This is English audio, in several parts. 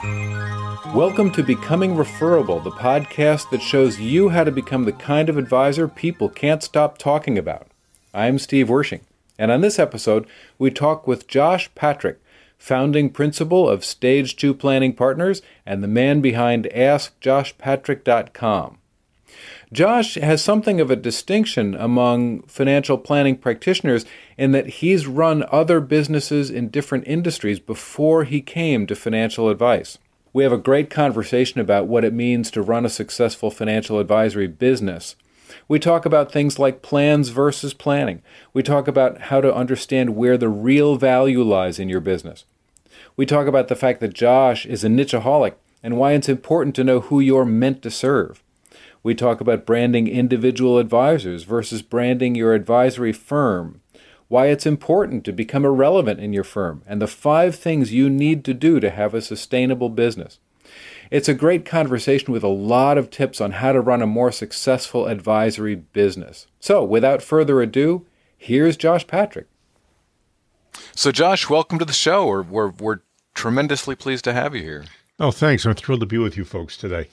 Welcome to Becoming Referable, the podcast that shows you how to become the kind of advisor people can't stop talking about. I'm Steve Wershing, and on this episode, we talk with Josh Patrick, founding principal of Stage 2 Planning Partners and the man behind AskJoshPatrick.com. Josh has something of a distinction among financial planning practitioners in that he's run other businesses in different industries before he came to financial advice. We have a great conversation about what it means to run a successful financial advisory business. We talk about things like plans versus planning. We talk about how to understand where the real value lies in your business. We talk about the fact that Josh is a nicheaholic and why it's important to know who you're meant to serve. We talk about branding individual advisors versus branding your advisory firm, why it's important to become irrelevant in your firm, and the five things you need to do to have a sustainable business. It's a great conversation with a lot of tips on how to run a more successful advisory business. So, without further ado, here's Josh Patrick. So, Josh, welcome to the show. We're, we're, we're tremendously pleased to have you here. Oh, thanks. I'm thrilled to be with you folks today.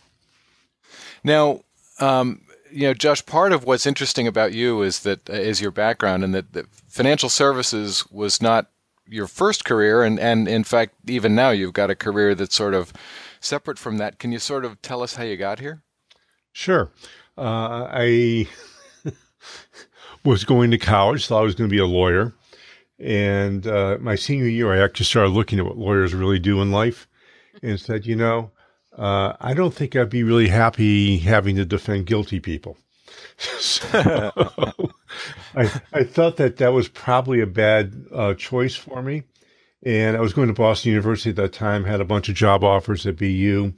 Now, um, you know, Josh, part of what's interesting about you is that uh, is your background, and that, that financial services was not your first career, and and in fact, even now you've got a career that's sort of separate from that. Can you sort of tell us how you got here? Sure. Uh, I was going to college, thought I was going to be a lawyer. And uh, my senior year, I actually started looking at what lawyers really do in life and said, you know, uh, I don't think I'd be really happy having to defend guilty people. so I, I thought that that was probably a bad uh, choice for me. And I was going to Boston University at that time, had a bunch of job offers at BU.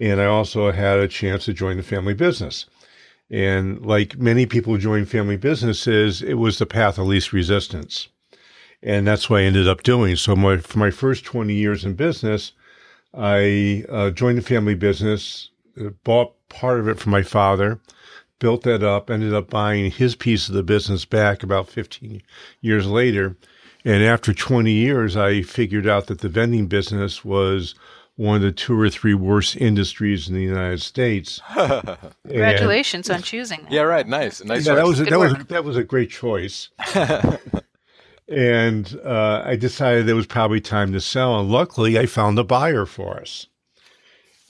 And I also had a chance to join the family business. And like many people who join family businesses, it was the path of least resistance. And that's what I ended up doing. So my, for my first 20 years in business, I uh, joined the family business, uh, bought part of it from my father, built that up, ended up buying his piece of the business back about 15 years later. And after 20 years, I figured out that the vending business was one of the two or three worst industries in the United States. Congratulations on choosing that. Yeah, right. Nice, nice. Yeah, that was a, that was that was a great choice. and uh, I decided it was probably time to sell. And luckily, I found a buyer for us.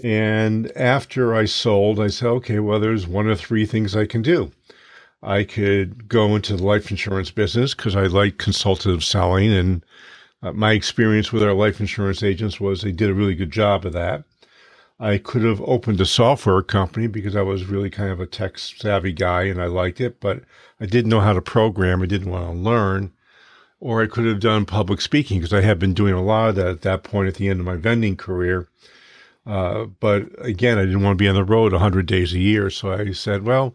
And after I sold, I said, okay, well, there's one of three things I can do. I could go into the life insurance business because I like consultative selling. And uh, my experience with our life insurance agents was they did a really good job of that. I could have opened a software company because I was really kind of a tech savvy guy and I liked it, but I didn't know how to program. I didn't want to learn or I could have done public speaking because I had been doing a lot of that at that point at the end of my vending career. Uh, but again, I didn't want to be on the road 100 days a year. So I said, well,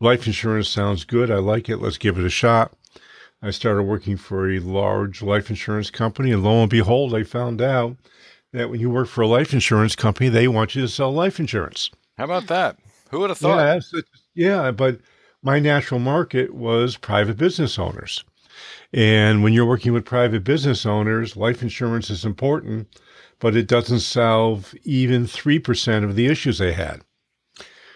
life insurance sounds good. I like it. Let's give it a shot. I started working for a large life insurance company, and lo and behold, I found out that when you work for a life insurance company, they want you to sell life insurance. How about that? Who would have thought? Yeah, yeah but my natural market was private business owners. And when you're working with private business owners, life insurance is important, but it doesn't solve even 3% of the issues they had.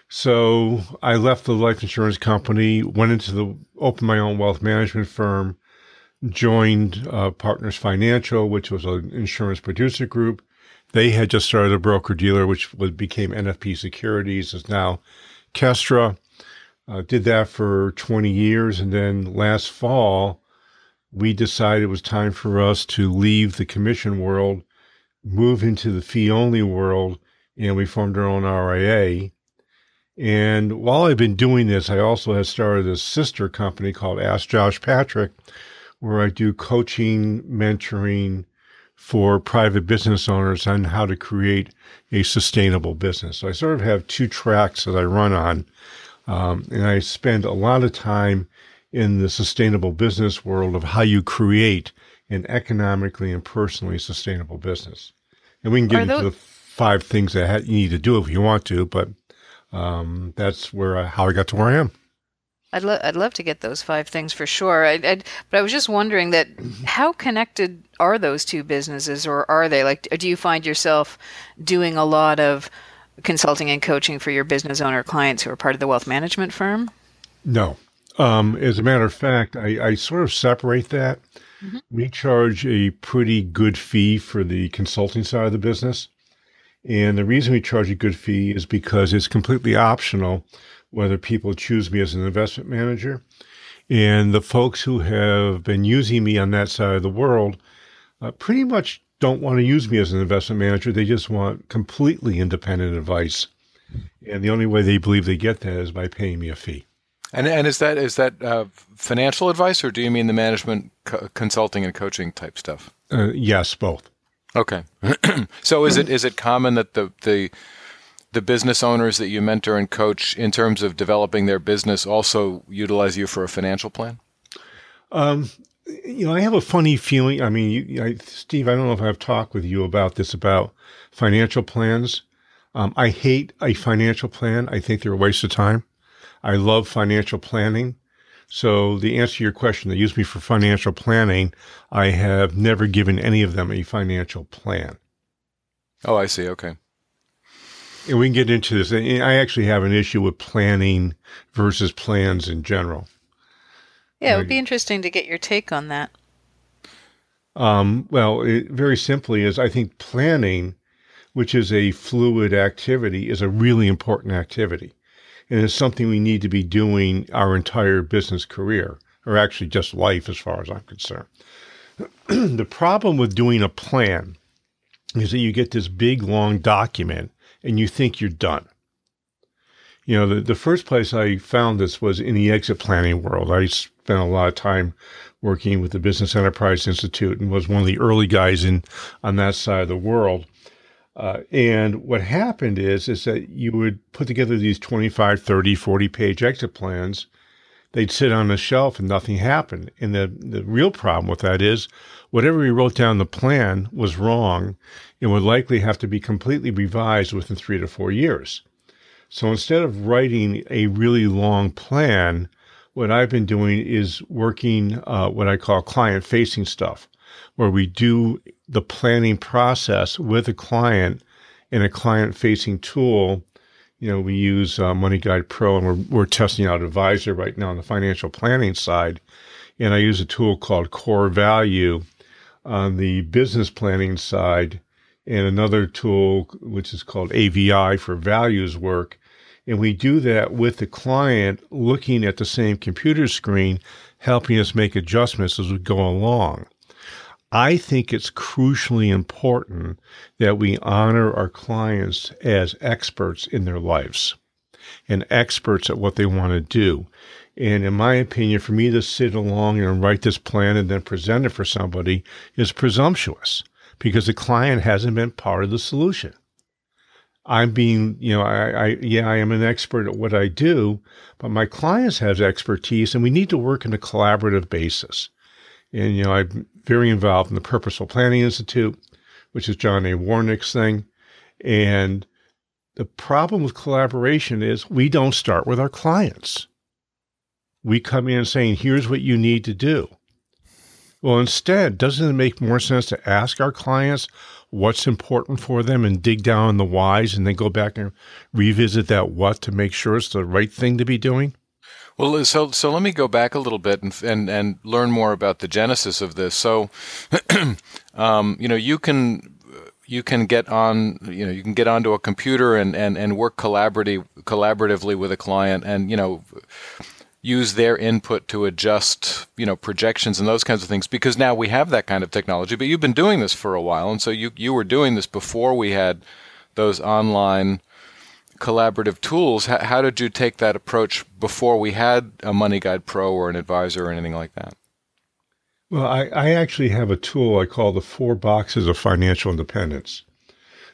So I left the life insurance company, went into the, opened my own wealth management firm, joined uh, Partners Financial, which was an insurance producer group. They had just started a broker dealer, which was, became NFP Securities, is now Kestra. Uh, did that for 20 years. And then last fall, we decided it was time for us to leave the commission world, move into the fee only world, and we formed our own RIA. And while I've been doing this, I also have started a sister company called Ask Josh Patrick, where I do coaching, mentoring for private business owners on how to create a sustainable business. So I sort of have two tracks that I run on. Um, and I spend a lot of time in the sustainable business world of how you create an economically and personally sustainable business. And we can get into the five things that you need to do if you want to, but um, that's where I, how I got to where I am. I'd, lo- I'd love to get those five things for sure. I, I'd, but I was just wondering that how connected are those two businesses, or are they? Like, do you find yourself doing a lot of consulting and coaching for your business owner clients who are part of the wealth management firm? No. Um, as a matter of fact, I, I sort of separate that. Mm-hmm. We charge a pretty good fee for the consulting side of the business. And the reason we charge a good fee is because it's completely optional whether people choose me as an investment manager. And the folks who have been using me on that side of the world uh, pretty much don't want to use me as an investment manager. They just want completely independent advice. And the only way they believe they get that is by paying me a fee. And and is that is that uh, financial advice, or do you mean the management co- consulting and coaching type stuff? Uh, yes, both. Okay. so is it is it common that the the the business owners that you mentor and coach in terms of developing their business also utilize you for a financial plan? Um, you know, I have a funny feeling. I mean, you, I, Steve, I don't know if I've talked with you about this about financial plans. Um, I hate a financial plan. I think they're a waste of time. I love financial planning. So the answer to your question, they use me for financial planning. I have never given any of them a financial plan. Oh, I see. Okay. And we can get into this. I actually have an issue with planning versus plans in general. Yeah, it would be interesting to get your take on that. Um, well, it, very simply is I think planning, which is a fluid activity, is a really important activity. And it's something we need to be doing our entire business career, or actually just life as far as I'm concerned. the problem with doing a plan is that you get this big, long document and you think you're done. You know, the, the first place I found this was in the exit planning world. I spent a lot of time working with the Business Enterprise Institute and was one of the early guys in on that side of the world. Uh, and what happened is, is that you would put together these 25, 30, 40 page exit plans. They'd sit on a shelf and nothing happened. And the, the real problem with that is whatever we wrote down the plan was wrong and would likely have to be completely revised within three to four years. So instead of writing a really long plan, what I've been doing is working uh, what I call client facing stuff where we do the planning process with a client in a client facing tool. You know, we use uh, Money Guide Pro and we're, we're testing out Advisor right now on the financial planning side. And I use a tool called Core Value on the business planning side and another tool which is called AVI for values work. And we do that with the client looking at the same computer screen, helping us make adjustments as we go along. I think it's crucially important that we honor our clients as experts in their lives and experts at what they want to do. And in my opinion, for me to sit along and write this plan and then present it for somebody is presumptuous because the client hasn't been part of the solution. I'm being, you know, I, I, yeah, I am an expert at what I do, but my clients have expertise and we need to work in a collaborative basis. And, you know, I'm very involved in the Purposeful Planning Institute, which is John A. Warnick's thing. And the problem with collaboration is we don't start with our clients. We come in saying, here's what you need to do. Well, instead, doesn't it make more sense to ask our clients what's important for them and dig down the whys and then go back and revisit that what to make sure it's the right thing to be doing? Well, so so let me go back a little bit and and, and learn more about the genesis of this. So, um, you know, you can you can get on you know you can get onto a computer and and and work collaborative collaboratively with a client and you know use their input to adjust you know projections and those kinds of things because now we have that kind of technology but you've been doing this for a while and so you you were doing this before we had those online collaborative tools, how, how did you take that approach before we had a Money Guide Pro or an advisor or anything like that? Well, I, I actually have a tool I call the Four Boxes of Financial Independence,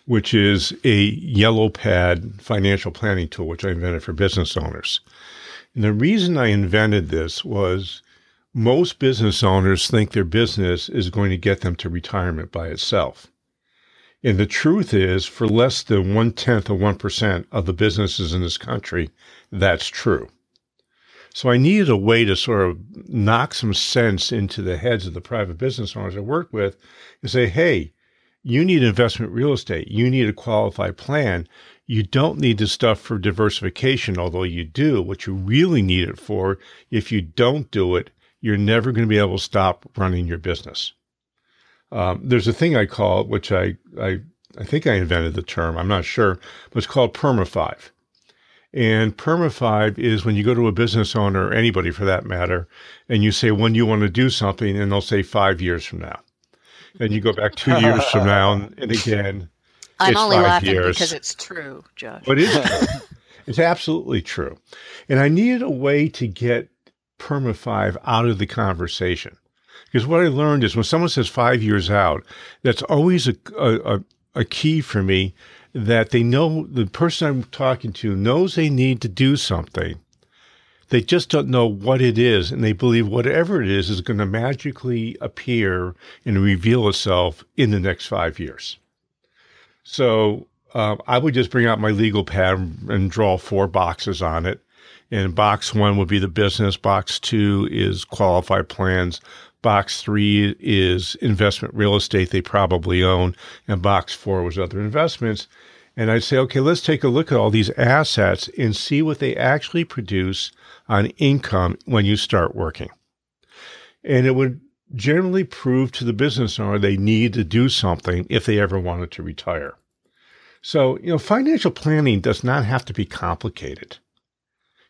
which is a yellow pad financial planning tool, which I invented for business owners. And the reason I invented this was most business owners think their business is going to get them to retirement by itself. And the truth is, for less than one tenth of 1% of the businesses in this country, that's true. So I needed a way to sort of knock some sense into the heads of the private business owners I work with and say, hey, you need investment real estate. You need a qualified plan. You don't need the stuff for diversification, although you do. What you really need it for, if you don't do it, you're never going to be able to stop running your business. Um, there's a thing I call which I, I, I think I invented the term. I'm not sure, but it's called Perma Five. And Perma Five is when you go to a business owner, or anybody for that matter, and you say when you want to do something, and they'll say five years from now. And you go back two years from now, and, and again, I'm it's only five laughing years. because it's true, Josh. But it is true. it's absolutely true. And I needed a way to get Perma 5 out of the conversation. Because what I learned is when someone says five years out, that's always a, a, a key for me that they know the person I'm talking to knows they need to do something. They just don't know what it is, and they believe whatever it is is going to magically appear and reveal itself in the next five years. So uh, I would just bring out my legal pad and draw four boxes on it. And box one would be the business. Box two is qualified plans. Box three is investment real estate they probably own. And box four was other investments. And I'd say, okay, let's take a look at all these assets and see what they actually produce on income when you start working. And it would generally prove to the business owner they need to do something if they ever wanted to retire. So, you know, financial planning does not have to be complicated.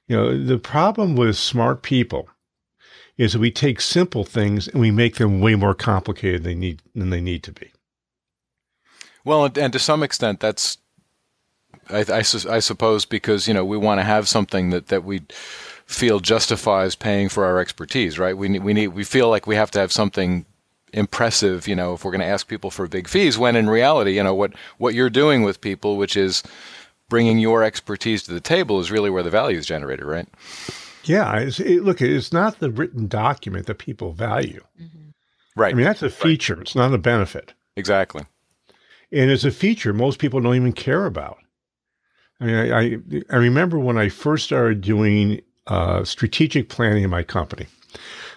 You know, the problem with smart people is that we take simple things and we make them way more complicated than they need than they need to be. Well, and, to some extent, that's I, I, I suppose because you know we want to have something that that we feel justifies paying for our expertise, right? We need, we need we feel like we have to have something impressive, you know, if we're going to ask people for big fees. When in reality, you know what what you're doing with people, which is bringing your expertise to the table, is really where the value is generated, right? Yeah, it's, it, look, it's not the written document that people value. Right. I mean, that's a feature. It's not a benefit. exactly. and it's a feature most people don't even care about. I mean, I, I, I remember when I first started doing uh, strategic planning in my company.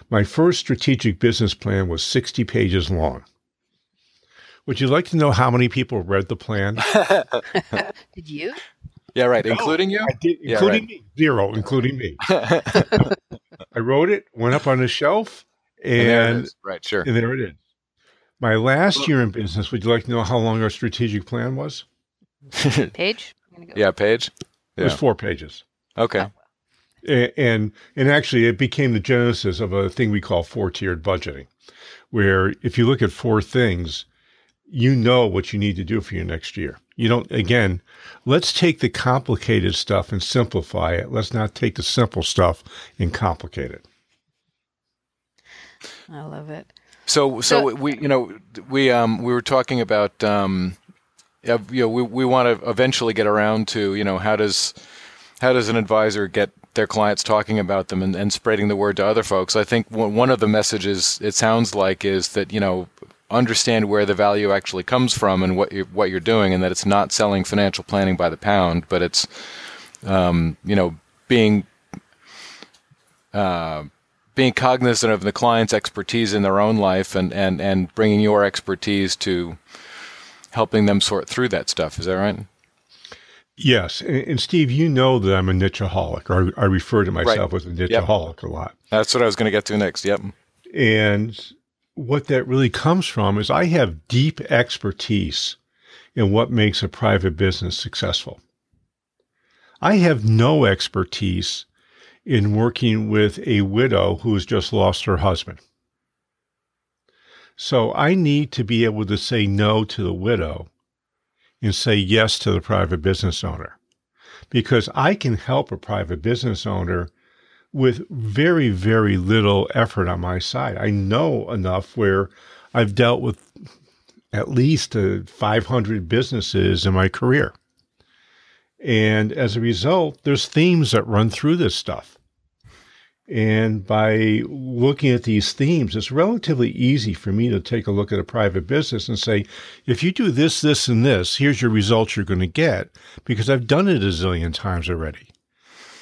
My first strategic business plan was 60 pages long. Would you like to know how many people read the plan? Did you? Yeah, right. Including you. I did, Yeah, including right. me. Zero, including me. I wrote it, went up on the shelf, And there it and, right, sure. and there it is. My last year in business, would you like to know how long our strategic plan was? page? I'm gonna yeah, Paige. It was four pages. Okay. A- and and actually it became the genesis of a thing we call four tiered budgeting where if you look at four things you know what you need to do for your next year you don't again let's take the complicated stuff and simplify it let's not take the simple stuff and complicate it I love it. So, so So- we, you know, we um, we were talking about, um, yeah, you know, we we want to eventually get around to, you know, how does how does an advisor get their clients talking about them and, and spreading the word to other folks? I think one one of the messages it sounds like is that you know understand where the value actually comes from and what you what you're doing, and that it's not selling financial planning by the pound, but it's um, you know being uh, being cognizant of the client's expertise in their own life and, and, and bringing your expertise to helping them sort through that stuff. Is that right? yes and, and steve you know that i'm a nicheaholic or i refer to myself as a nicheaholic a lot That's what I was going to get to next. Yep. And what that really comes from is I have deep expertise in what makes a private business successful. I have no expertise in working with a widow who has just lost her husband. So I need to be able to say no to the widow and say yes to the private business owner because I can help a private business owner with very, very little effort on my side. I know enough where I've dealt with at least uh, 500 businesses in my career. And as a result, there's themes that run through this stuff. And by looking at these themes, it's relatively easy for me to take a look at a private business and say, if you do this, this, and this, here's your results you're going to get because I've done it a zillion times already.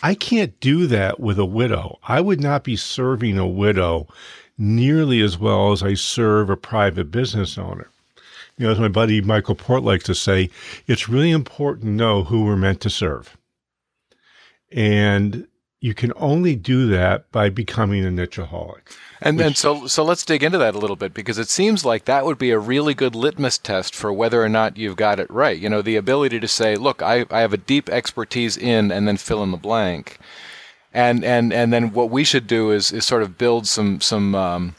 I can't do that with a widow. I would not be serving a widow nearly as well as I serve a private business owner. You know, as my buddy Michael Port likes to say, it's really important to know who we're meant to serve. And you can only do that by becoming a nicheaholic. And then so so let's dig into that a little bit because it seems like that would be a really good litmus test for whether or not you've got it right. You know, the ability to say, look, I, I have a deep expertise in and then fill in the blank. And and and then what we should do is is sort of build some some um,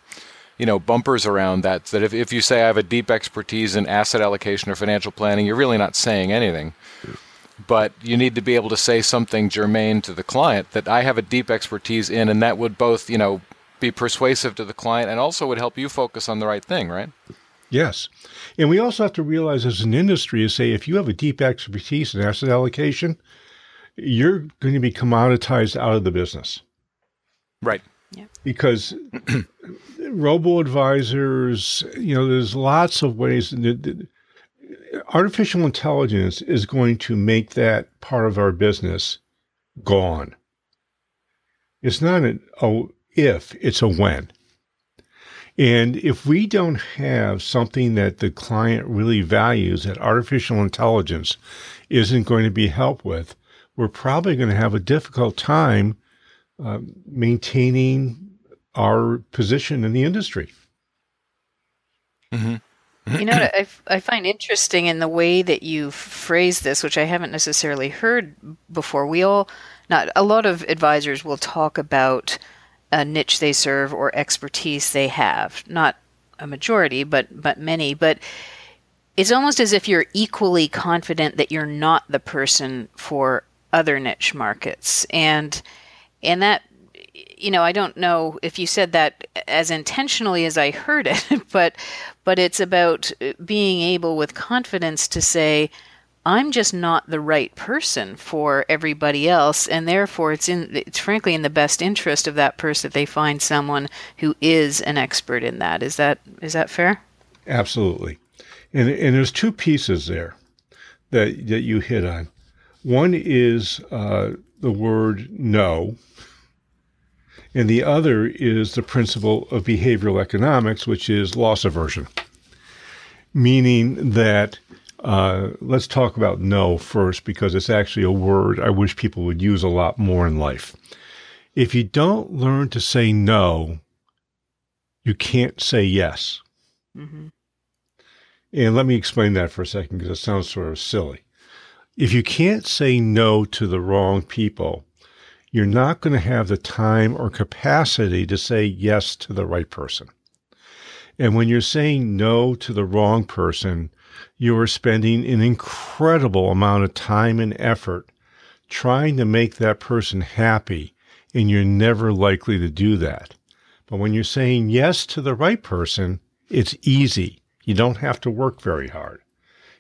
you know bumpers around that that if, if you say I have a deep expertise in asset allocation or financial planning, you're really not saying anything but you need to be able to say something germane to the client that I have a deep expertise in, and that would both, you know, be persuasive to the client and also would help you focus on the right thing, right? Yes. And we also have to realize as an industry is say if you have a deep expertise in asset allocation, you're going to be commoditized out of the business. Right. Yeah. Because robo advisors, you know, there's lots of ways. Artificial intelligence is going to make that part of our business gone. It's not an, oh, if, it's a when. And if we don't have something that the client really values that artificial intelligence isn't going to be helped with, we're probably going to have a difficult time uh, maintaining our position in the industry. Mm-hmm. You know what I, I find interesting in the way that you phrase this, which I haven't necessarily heard before. We all, not a lot of advisors will talk about a niche they serve or expertise they have. Not a majority, but but many. But it's almost as if you're equally confident that you're not the person for other niche markets, and and that you know I don't know if you said that as intentionally as I heard it, but but it's about being able with confidence to say I'm just not the right person for everybody else, and therefore it's in it's frankly in the best interest of that person that they find someone who is an expert in that. Is that is that fair? Absolutely, and and there's two pieces there that that you hit on. One is uh, the word no, and the other is the principle of behavioral economics, which is loss aversion, meaning that uh, let's talk about no first because it's actually a word I wish people would use a lot more in life. If you don't learn to say no, you can't say yes. Mm-hmm. And let me explain that for a second because it sounds sort of silly. If you can't say no to the wrong people, you're not going to have the time or capacity to say yes to the right person. And when you're saying no to the wrong person, you are spending an incredible amount of time and effort trying to make that person happy, and you're never likely to do that. But when you're saying yes to the right person, it's easy. You don't have to work very hard.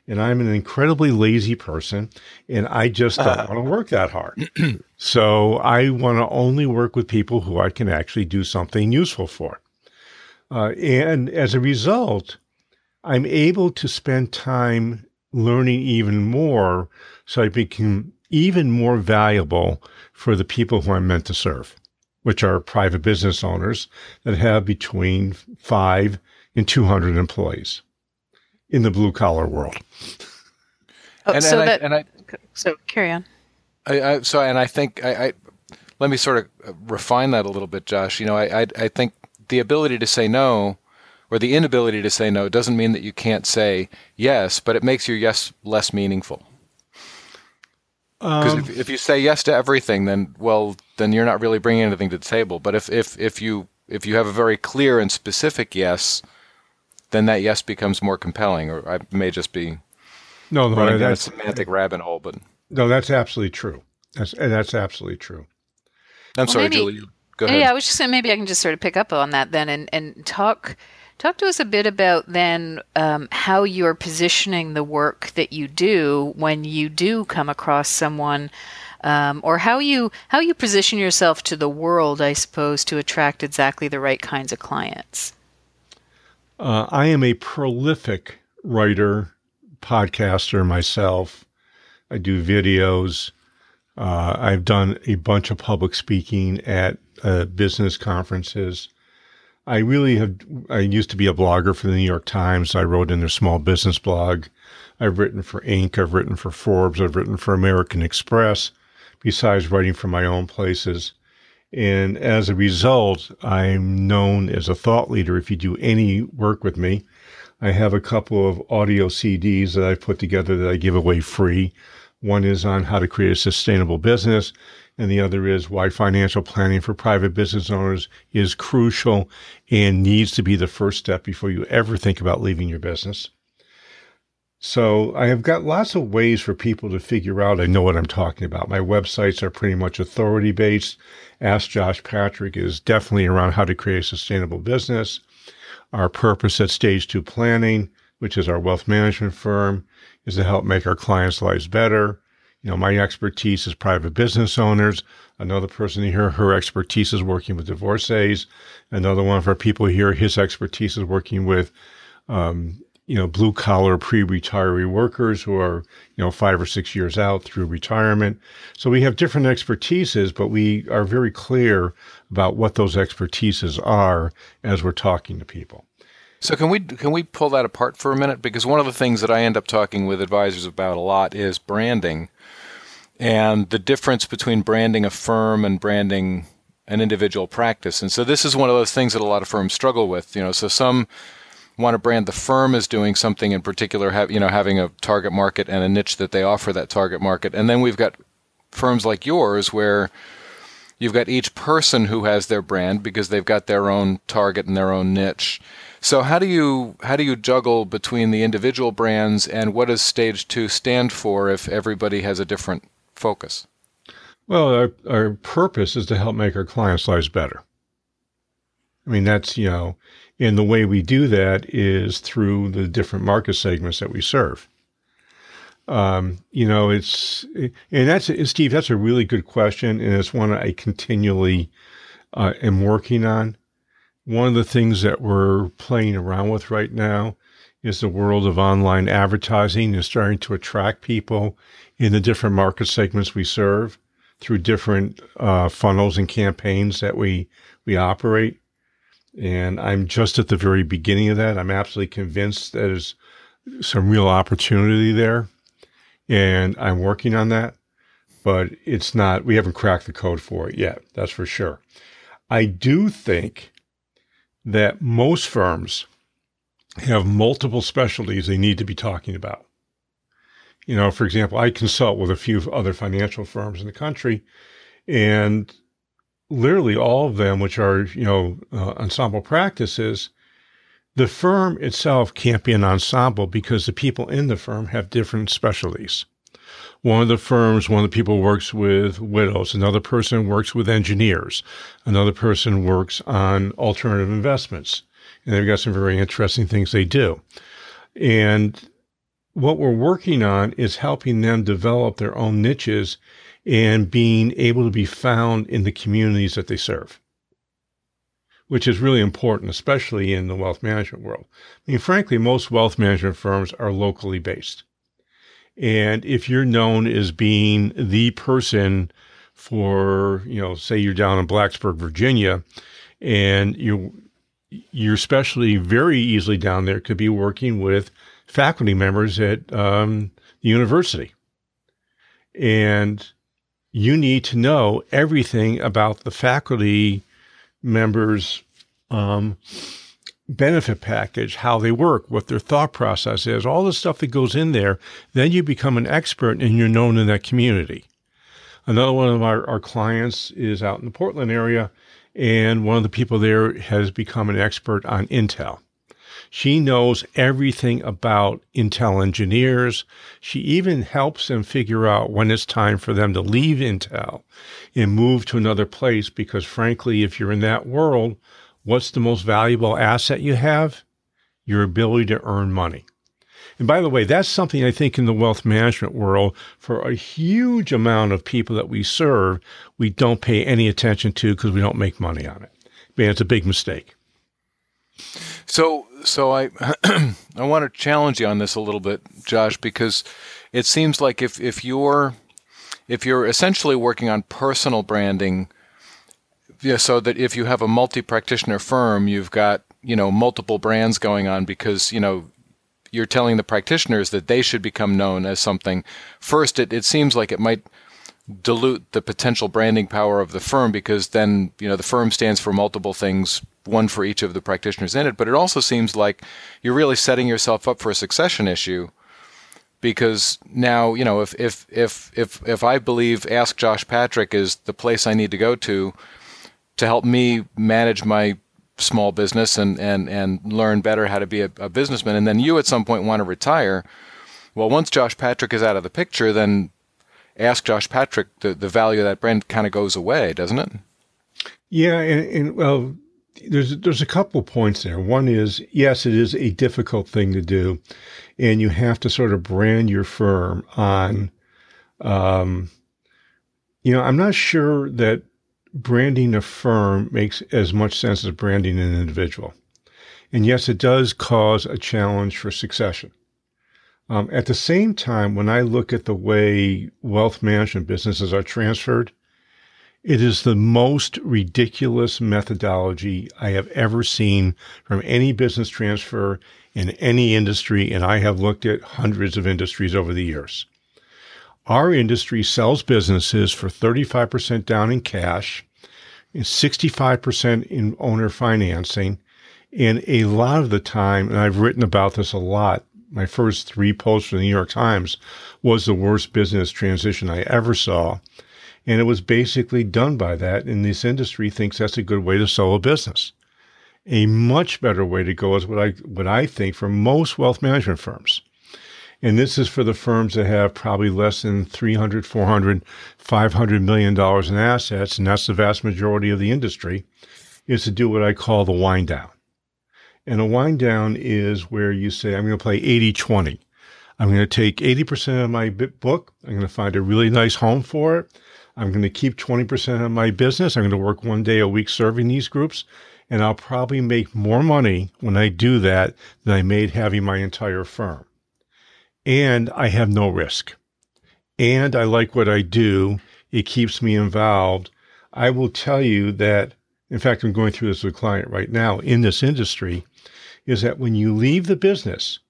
And I'm an incredibly lazy person, and I just don't uh, want to work that hard. so I want to only work with people who I can actually do something useful for. Uh, and as a result, I'm able to spend time learning even more so I become even more valuable for the people who I'm meant to serve, which are private business owners that have between five and 200 employees in the blue collar world. Oh, and, so and that, I, and I, so carry on. I, I, so, and I think I, I, let me sort of refine that a little bit, Josh. You know, I, I, I think the ability to say no or the inability to say no doesn't mean that you can't say yes, but it makes your yes less meaningful. Because um, if, if you say yes to everything, then well, then you're not really bringing anything to the table. But if, if, if you if you have a very clear and specific yes, then that yes becomes more compelling. Or I may just be no, no, running down a semantic rabbit hole, but no, that's absolutely true. That's that's absolutely true. I'm well, sorry, maybe, Julie. Go ahead. Yeah, I was just saying maybe I can just sort of pick up on that then and, and talk Talk to us a bit about then um, how you're positioning the work that you do when you do come across someone, um, or how you how you position yourself to the world, I suppose, to attract exactly the right kinds of clients. Uh, I am a prolific writer, podcaster myself. I do videos. Uh, I've done a bunch of public speaking at uh, business conferences. I really have. I used to be a blogger for the New York Times. I wrote in their small business blog. I've written for Inc. I've written for Forbes. I've written for American Express, besides writing for my own places. And as a result, I'm known as a thought leader. If you do any work with me, I have a couple of audio CDs that I've put together that I give away free. One is on how to create a sustainable business, and the other is why financial planning for private business owners is crucial and needs to be the first step before you ever think about leaving your business. So I have got lots of ways for people to figure out I know what I'm talking about. My websites are pretty much authority based. Ask Josh Patrick is definitely around how to create a sustainable business. Our purpose at Stage 2 Planning, which is our wealth management firm, is to help make our clients' lives better. You know, my expertise is private business owners. Another person here, her expertise is working with divorcees. Another one of our people here, his expertise is working with um, you know, blue collar pre retiree workers who are, you know, five or six years out through retirement. So we have different expertises, but we are very clear about what those expertises are as we're talking to people. So can we can we pull that apart for a minute? Because one of the things that I end up talking with advisors about a lot is branding, and the difference between branding a firm and branding an individual practice. And so this is one of those things that a lot of firms struggle with. You know, so some want to brand the firm as doing something in particular, have, you know, having a target market and a niche that they offer that target market. And then we've got firms like yours where you've got each person who has their brand because they've got their own target and their own niche. So how do you how do you juggle between the individual brands and what does stage 2 stand for if everybody has a different focus? Well, our, our purpose is to help make our clients' lives better. I mean, that's, you know, and the way we do that is through the different market segments that we serve. Um, you know, it's, and that's, Steve, that's a really good question. And it's one I continually uh, am working on. One of the things that we're playing around with right now is the world of online advertising and starting to attract people in the different market segments we serve through different uh, funnels and campaigns that we we operate. And I'm just at the very beginning of that. I'm absolutely convinced there's some real opportunity there. And I'm working on that, but it's not, we haven't cracked the code for it yet. That's for sure. I do think that most firms have multiple specialties they need to be talking about. You know, for example, I consult with a few other financial firms in the country, and literally all of them, which are, you know, uh, ensemble practices, the firm itself can't be an ensemble because the people in the firm have different specialties. One of the firms, one of the people works with widows. Another person works with engineers. Another person works on alternative investments. And they've got some very interesting things they do. And what we're working on is helping them develop their own niches and being able to be found in the communities that they serve, which is really important, especially in the wealth management world. I mean, frankly, most wealth management firms are locally based. And if you're known as being the person for, you know, say you're down in Blacksburg, Virginia, and you're especially very easily down there could be working with faculty members at um, the university. And you need to know everything about the faculty members' um, benefit package, how they work, what their thought process is, all the stuff that goes in there. Then you become an expert and you're known in that community. Another one of our, our clients is out in the Portland area, and one of the people there has become an expert on Intel. She knows everything about Intel engineers. She even helps them figure out when it's time for them to leave Intel and move to another place because, frankly, if you're in that world, what's the most valuable asset you have? Your ability to earn money. And by the way, that's something I think in the wealth management world, for a huge amount of people that we serve, we don't pay any attention to because we don't make money on it. Man, it's a big mistake. So, so I I want to challenge you on this a little bit, Josh, because it seems like if if you're if you're essentially working on personal branding, yeah, so that if you have a multi-practitioner firm, you've got you know multiple brands going on because you know you're telling the practitioners that they should become known as something. First, it, it seems like it might dilute the potential branding power of the firm because then you know the firm stands for multiple things one for each of the practitioners in it but it also seems like you're really setting yourself up for a succession issue because now you know if if if if if I believe Ask Josh Patrick is the place I need to go to to help me manage my small business and and and learn better how to be a, a businessman and then you at some point want to retire well once Josh Patrick is out of the picture then Ask Josh Patrick the, the value of that brand kind of goes away doesn't it? Yeah and, and well there's there's a couple points there. One is yes, it is a difficult thing to do, and you have to sort of brand your firm on. Um, you know, I'm not sure that branding a firm makes as much sense as branding an individual, and yes, it does cause a challenge for succession. Um, at the same time, when I look at the way wealth management businesses are transferred, it is the most ridiculous methodology I have ever seen from any business transfer in any industry, and I have looked at hundreds of industries over the years. Our industry sells businesses for 35% down in cash, and 65% in owner financing, and a lot of the time, and I've written about this a lot, my first three posts for the New York Times was the worst business transition I ever saw and it was basically done by that. And this industry thinks that's a good way to sell a business. A much better way to go is what I, what I think for most wealth management firms. And this is for the firms that have probably less than 300, 400, 500 million dollars in assets. And that's the vast majority of the industry is to do what I call the wind down. And a wind down is where you say, I'm going to play 80 20. I'm going to take 80% of my book. I'm going to find a really nice home for it. I'm going to keep 20% of my business. I'm going to work one day a week serving these groups. And I'll probably make more money when I do that than I made having my entire firm. And I have no risk. And I like what I do. It keeps me involved. I will tell you that, in fact, I'm going through this with a client right now in this industry, is that when you leave the business,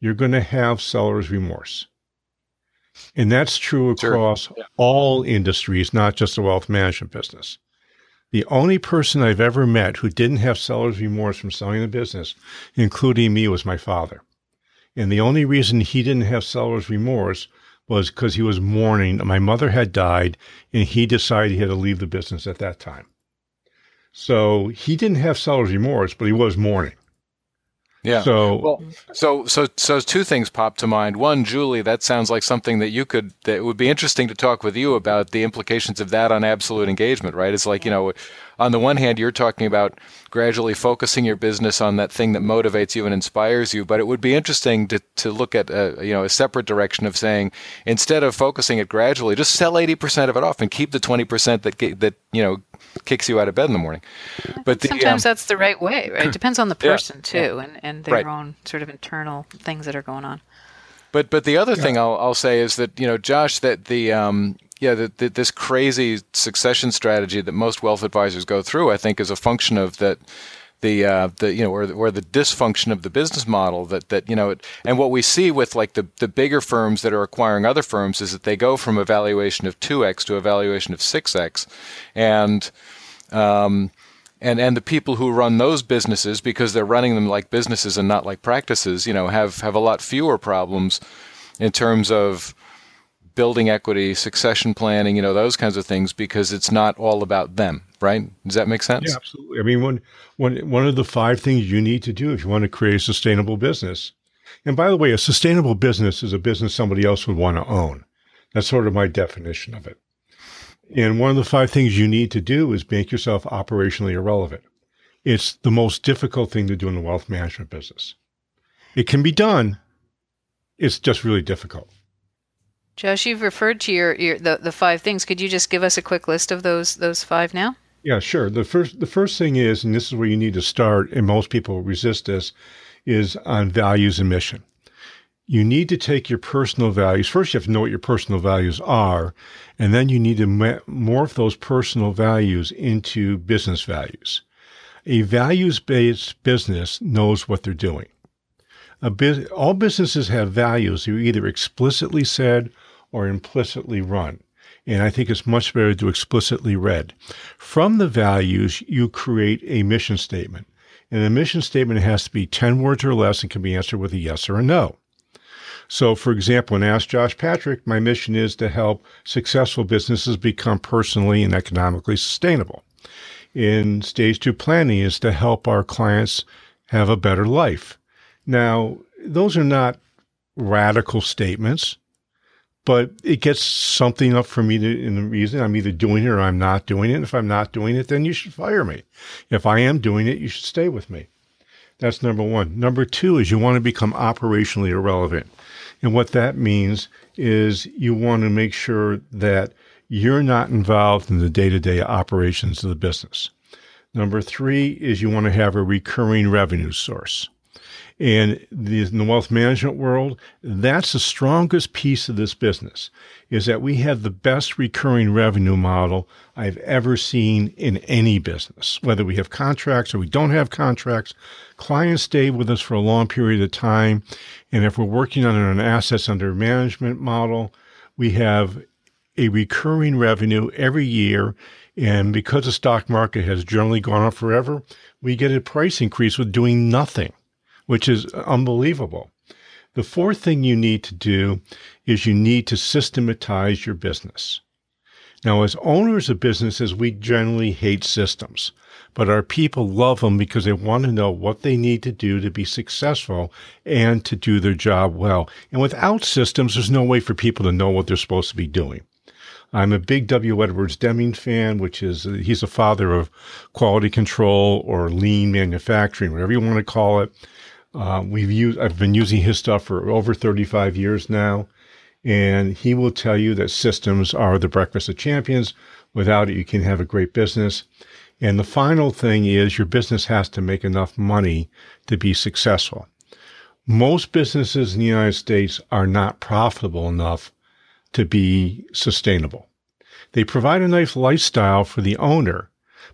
you're going to have seller's remorse. And that's true across sure. yeah. all industries, not just the wealth management business. The only person I've ever met who didn't have seller's remorse from selling the business, including me, was my father. And the only reason he didn't have seller's remorse was because he was mourning. My mother had died, and he decided he had to leave the business at that time. So he didn't have seller's remorse, but he was mourning. Yeah. So well, so so so two things pop to mind. One, Julie, that sounds like something that you could that would be interesting to talk with you about the implications of that on absolute engagement, right? It's like, you know, on the one hand, you're talking about gradually focusing your business on that thing that motivates you and inspires you, but it would be interesting to, to look at a, you know a separate direction of saying instead of focusing it gradually, just sell 80% of it off and keep the 20% that that you know kicks you out of bed in the morning. But the, sometimes um, that's the right way, right? It depends on the person yeah, too, yeah. and and their right. own sort of internal things that are going on. But but the other yeah. thing I'll I'll say is that you know Josh that the um, yeah, the, the, this crazy succession strategy that most wealth advisors go through, I think, is a function of that the uh, the you know or or the dysfunction of the business model that that you know it, and what we see with like the the bigger firms that are acquiring other firms is that they go from a valuation of two x to a valuation of six x, and um, and and the people who run those businesses because they're running them like businesses and not like practices, you know, have have a lot fewer problems in terms of building equity, succession planning, you know, those kinds of things because it's not all about them, right? Does that make sense? Yeah, absolutely. I mean, one, one, one of the five things you need to do if you want to create a sustainable business. And by the way, a sustainable business is a business somebody else would want to own. That's sort of my definition of it. And one of the five things you need to do is make yourself operationally irrelevant. It's the most difficult thing to do in the wealth management business. It can be done. It's just really difficult. Josh, you've referred to your, your the, the five things. Could you just give us a quick list of those those five now? Yeah, sure. The first the first thing is, and this is where you need to start, and most people resist this, is on values and mission. you need to take your personal values. First, you have to know what your personal values are, and then you need to morph those personal values into business values. A values based business knows what they're doing. Bus- all businesses have values. They're either explicitly said or implicitly run. And I think it's much better to explicitly read. From the values, you create a mission statement. And the mission statement has to be 10 words or less and can be answered with a yes or a no. So, for example, when asked Josh Patrick, my mission is to help successful businesses become personally and economically sustainable. In stage two planning is to help our clients have a better life. Now, those are not radical statements, but it gets something up for me to, in the reason I'm either doing it or I'm not doing it. And if I'm not doing it, then you should fire me. If I am doing it, you should stay with me. That's number one. Number two is you want to become operationally irrelevant. And what that means is you want to make sure that you're not involved in the day to day operations of the business. Number three is you want to have a recurring revenue source. And in the wealth management world, that's the strongest piece of this business is that we have the best recurring revenue model I've ever seen in any business. Whether we have contracts or we don't have contracts, clients stay with us for a long period of time. And if we're working on an assets under management model, we have a recurring revenue every year. And because the stock market has generally gone up forever, we get a price increase with doing nothing which is unbelievable. The fourth thing you need to do is you need to systematize your business. Now, as owners of businesses, we generally hate systems, but our people love them because they want to know what they need to do to be successful and to do their job well. And without systems, there's no way for people to know what they're supposed to be doing. I'm a big W. Edwards Deming fan, which is he's a father of quality control or lean manufacturing, whatever you want to call it. Uh, we've used, I've been using his stuff for over 35 years now, and he will tell you that systems are the breakfast of champions. Without it, you can have a great business. And the final thing is your business has to make enough money to be successful. Most businesses in the United States are not profitable enough to be sustainable. They provide a nice lifestyle for the owner,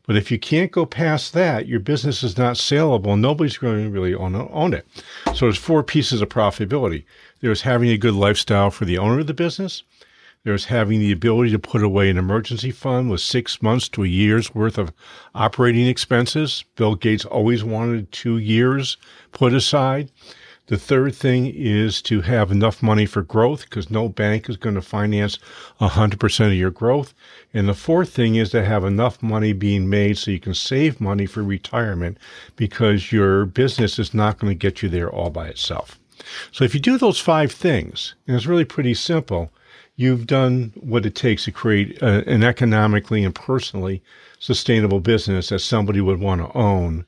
but if you can't go past that, your business is not saleable. Nobody's going to really own, own it. So there's four pieces of profitability. There's having a good lifestyle for the owner of the business. There's having the ability to put away an emergency fund with six months to a year's worth of operating expenses. Bill Gates always wanted two years put aside. The third thing is to have enough money for growth because no bank is going to finance 100% of your growth. And the fourth thing is to have enough money being made so you can save money for retirement because your business is not going to get you there all by itself. So if you do those five things, and it's really pretty simple, you've done what it takes to create a, an economically and personally sustainable business that somebody would want to own,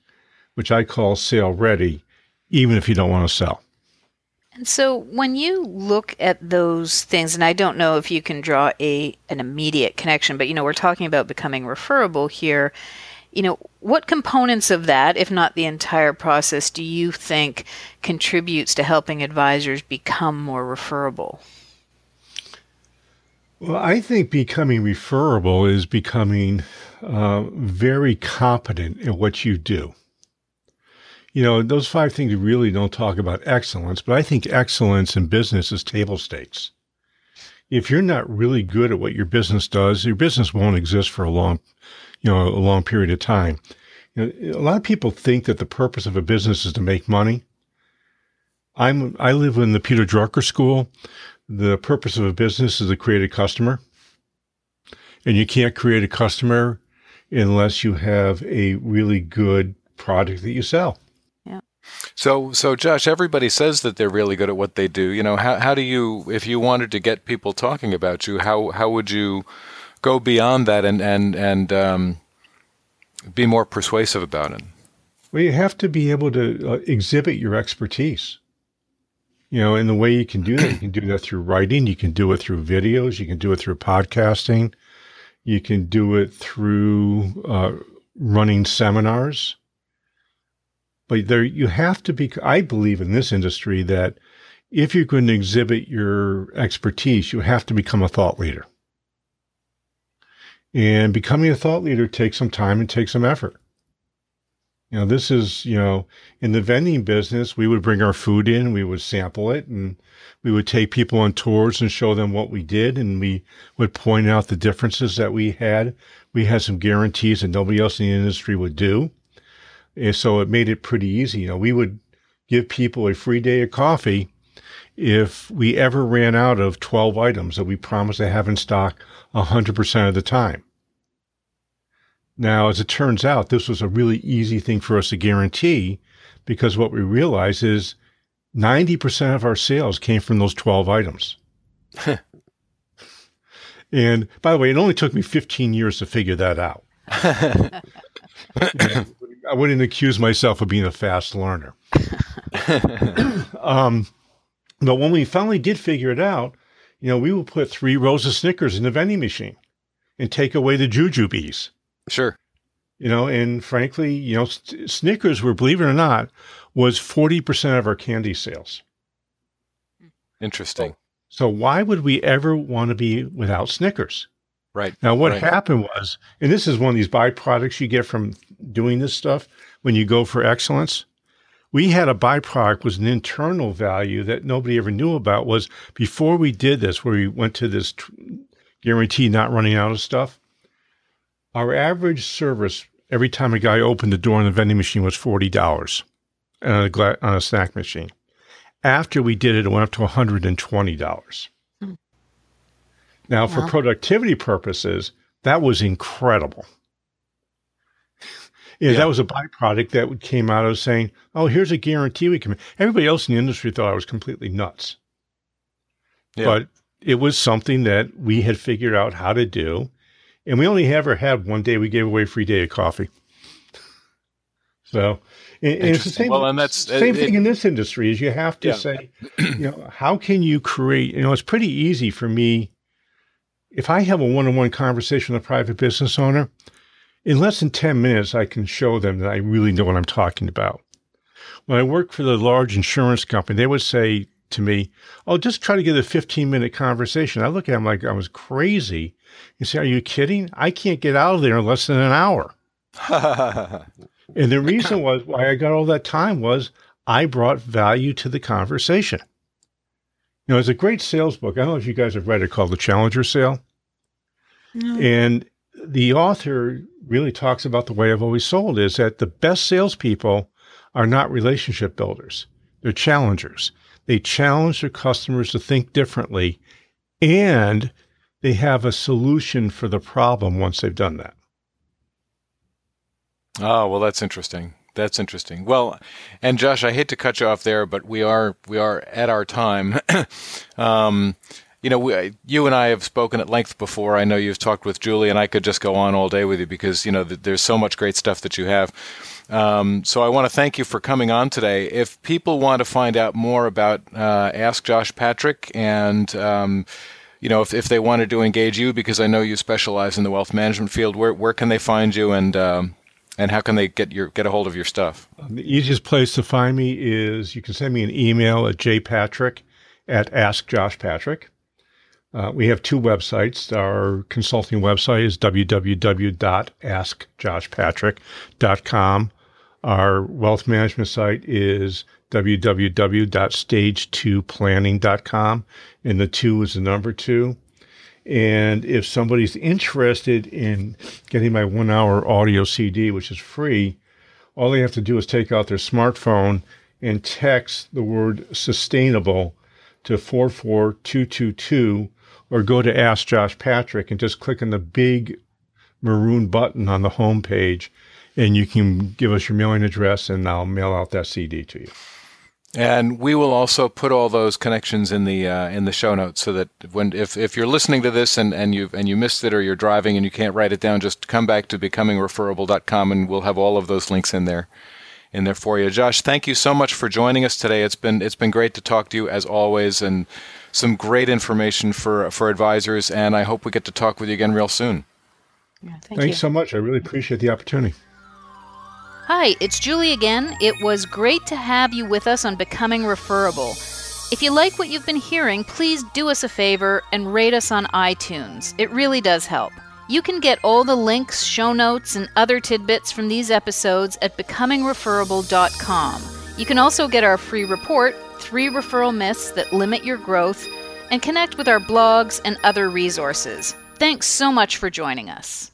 which I call sale ready even if you don't want to sell. And so when you look at those things, and I don't know if you can draw a an immediate connection, but you know, we're talking about becoming referable here. You know, what components of that, if not the entire process, do you think contributes to helping advisors become more referable? Well, I think becoming referable is becoming uh, very competent at what you do you know, those five things really don't talk about excellence, but I think excellence in business is table stakes. If you're not really good at what your business does, your business won't exist for a long, you know, a long period of time. You know, a lot of people think that the purpose of a business is to make money. I'm I live in the Peter Drucker School. The purpose of a business is to create a customer, and you can't create a customer unless you have a really good product that you sell. So, so Josh, everybody says that they're really good at what they do. You know, how how do you, if you wanted to get people talking about you, how how would you go beyond that and and and um, be more persuasive about it? Well, you have to be able to uh, exhibit your expertise. You know, and the way you can do that, you can do that through writing, you can do it through videos, you can do it through podcasting, you can do it through uh, running seminars but there you have to be i believe in this industry that if you're going to exhibit your expertise, you have to become a thought leader. And becoming a thought leader takes some time and takes some effort. You know, this is, you know, in the vending business, we would bring our food in, we would sample it, and we would take people on tours and show them what we did, and we would point out the differences that we had. We had some guarantees that nobody else in the industry would do. And so it made it pretty easy. You know, we would give people a free day of coffee if we ever ran out of 12 items that we promised to have in stock 100% of the time. Now, as it turns out, this was a really easy thing for us to guarantee because what we realized is 90% of our sales came from those 12 items. and by the way, it only took me 15 years to figure that out. I wouldn't accuse myself of being a fast learner. um, but when we finally did figure it out, you know, we would put three rows of Snickers in the vending machine and take away the jujubes. Sure. You know, and frankly, you know, Snickers were, believe it or not, was 40% of our candy sales. Interesting. So, so why would we ever want to be without Snickers? Right. Now, what right. happened was, and this is one of these byproducts you get from doing this stuff when you go for excellence. We had a byproduct was an internal value that nobody ever knew about was before we did this, where we went to this guarantee not running out of stuff. Our average service every time a guy opened the door on the vending machine was forty dollars on a snack machine. After we did it, it went up to one hundred and twenty dollars. Now, for productivity purposes, that was incredible. Yeah, yeah, that was a byproduct that came out of saying, "Oh, here's a guarantee we can." make. Everybody else in the industry thought I was completely nuts, yeah. but it was something that we had figured out how to do, and we only ever had one day we gave away a free day of coffee. So, and, and it's the same. Well, and that's same it, thing in this industry. Is you have to yeah. say, you know, how can you create? You know, it's pretty easy for me. If I have a one-on-one conversation with a private business owner, in less than 10 minutes, I can show them that I really know what I'm talking about. When I worked for the large insurance company, they would say to me, Oh, just try to get a 15 minute conversation. I look at them like I was crazy. You say, Are you kidding? I can't get out of there in less than an hour. and the reason was why I got all that time was I brought value to the conversation. You know, it's a great sales book. I don't know if you guys have read it called The Challenger Sale. No. And the author really talks about the way I've always sold is that the best salespeople are not relationship builders. They're challengers. They challenge their customers to think differently and they have a solution for the problem once they've done that. Oh, well, that's interesting. That's interesting. Well, and Josh, I hate to cut you off there, but we are we are at our time. um, you know, we, you and I have spoken at length before. I know you've talked with Julie, and I could just go on all day with you because you know there's so much great stuff that you have. Um, so I want to thank you for coming on today. If people want to find out more about uh, Ask Josh Patrick and um, you know, if, if they wanted to engage you, because I know you specialize in the wealth management field, where where can they find you and um, and how can they get your get a hold of your stuff? The easiest place to find me is you can send me an email at jpatrick at Ask Josh Patrick. Uh, we have two websites. Our consulting website is www.askjoshpatrick.com. Our wealth management site is www.stage2planning.com, and the two is the number two. And if somebody's interested in getting my one hour audio CD, which is free, all they have to do is take out their smartphone and text the word sustainable to 44222 or go to Ask Josh Patrick and just click on the big maroon button on the home page, and you can give us your mailing address, and I'll mail out that CD to you. And we will also put all those connections in the uh, in the show notes, so that when if, if you're listening to this and, and you and you missed it or you're driving and you can't write it down, just come back to becomingreferable.com and we'll have all of those links in there in there for you. Josh, thank you so much for joining us today. It's been it's been great to talk to you as always, and some great information for for advisors. And I hope we get to talk with you again real soon. Yeah, thank Thanks you. so much. I really appreciate the opportunity. Hi, it's Julie again. It was great to have you with us on Becoming Referable. If you like what you've been hearing, please do us a favor and rate us on iTunes. It really does help. You can get all the links, show notes, and other tidbits from these episodes at becomingreferable.com. You can also get our free report, Three Referral Myths That Limit Your Growth, and connect with our blogs and other resources. Thanks so much for joining us.